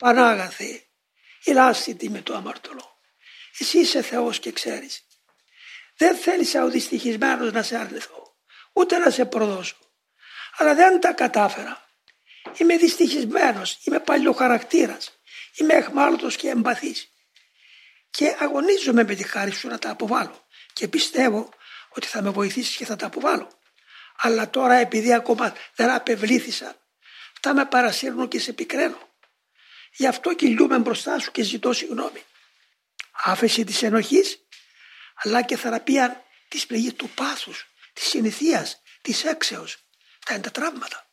Πανάγαθε, ηλάσθητη με το αμαρτωλό. Εσύ είσαι Θεός και ξέρεις. Δεν θέλησα ο δυστυχισμένος να σε αρνηθώ, ούτε να σε προδώσω. Αλλά δεν τα κατάφερα. Είμαι δυστυχισμένος, είμαι παλιοχαρακτήρας, είμαι εχμάλωτος και εμπαθής. Και αγωνίζομαι με τη χάρη σου να τα αποβάλω. Και πιστεύω ότι θα με βοηθήσεις και θα τα αποβάλω. Αλλά τώρα επειδή ακόμα δεν απευλήθησα, αυτά με παρασύρνουν και σε πικραίνω. Γι' αυτό κυλιούμαι μπροστά σου και ζητώ συγγνώμη. Άφεση της ενοχής, αλλά και θεραπεία της πληγής του πάθους, της συνηθίας, της έξεως. Αυτά είναι τα τραύματα.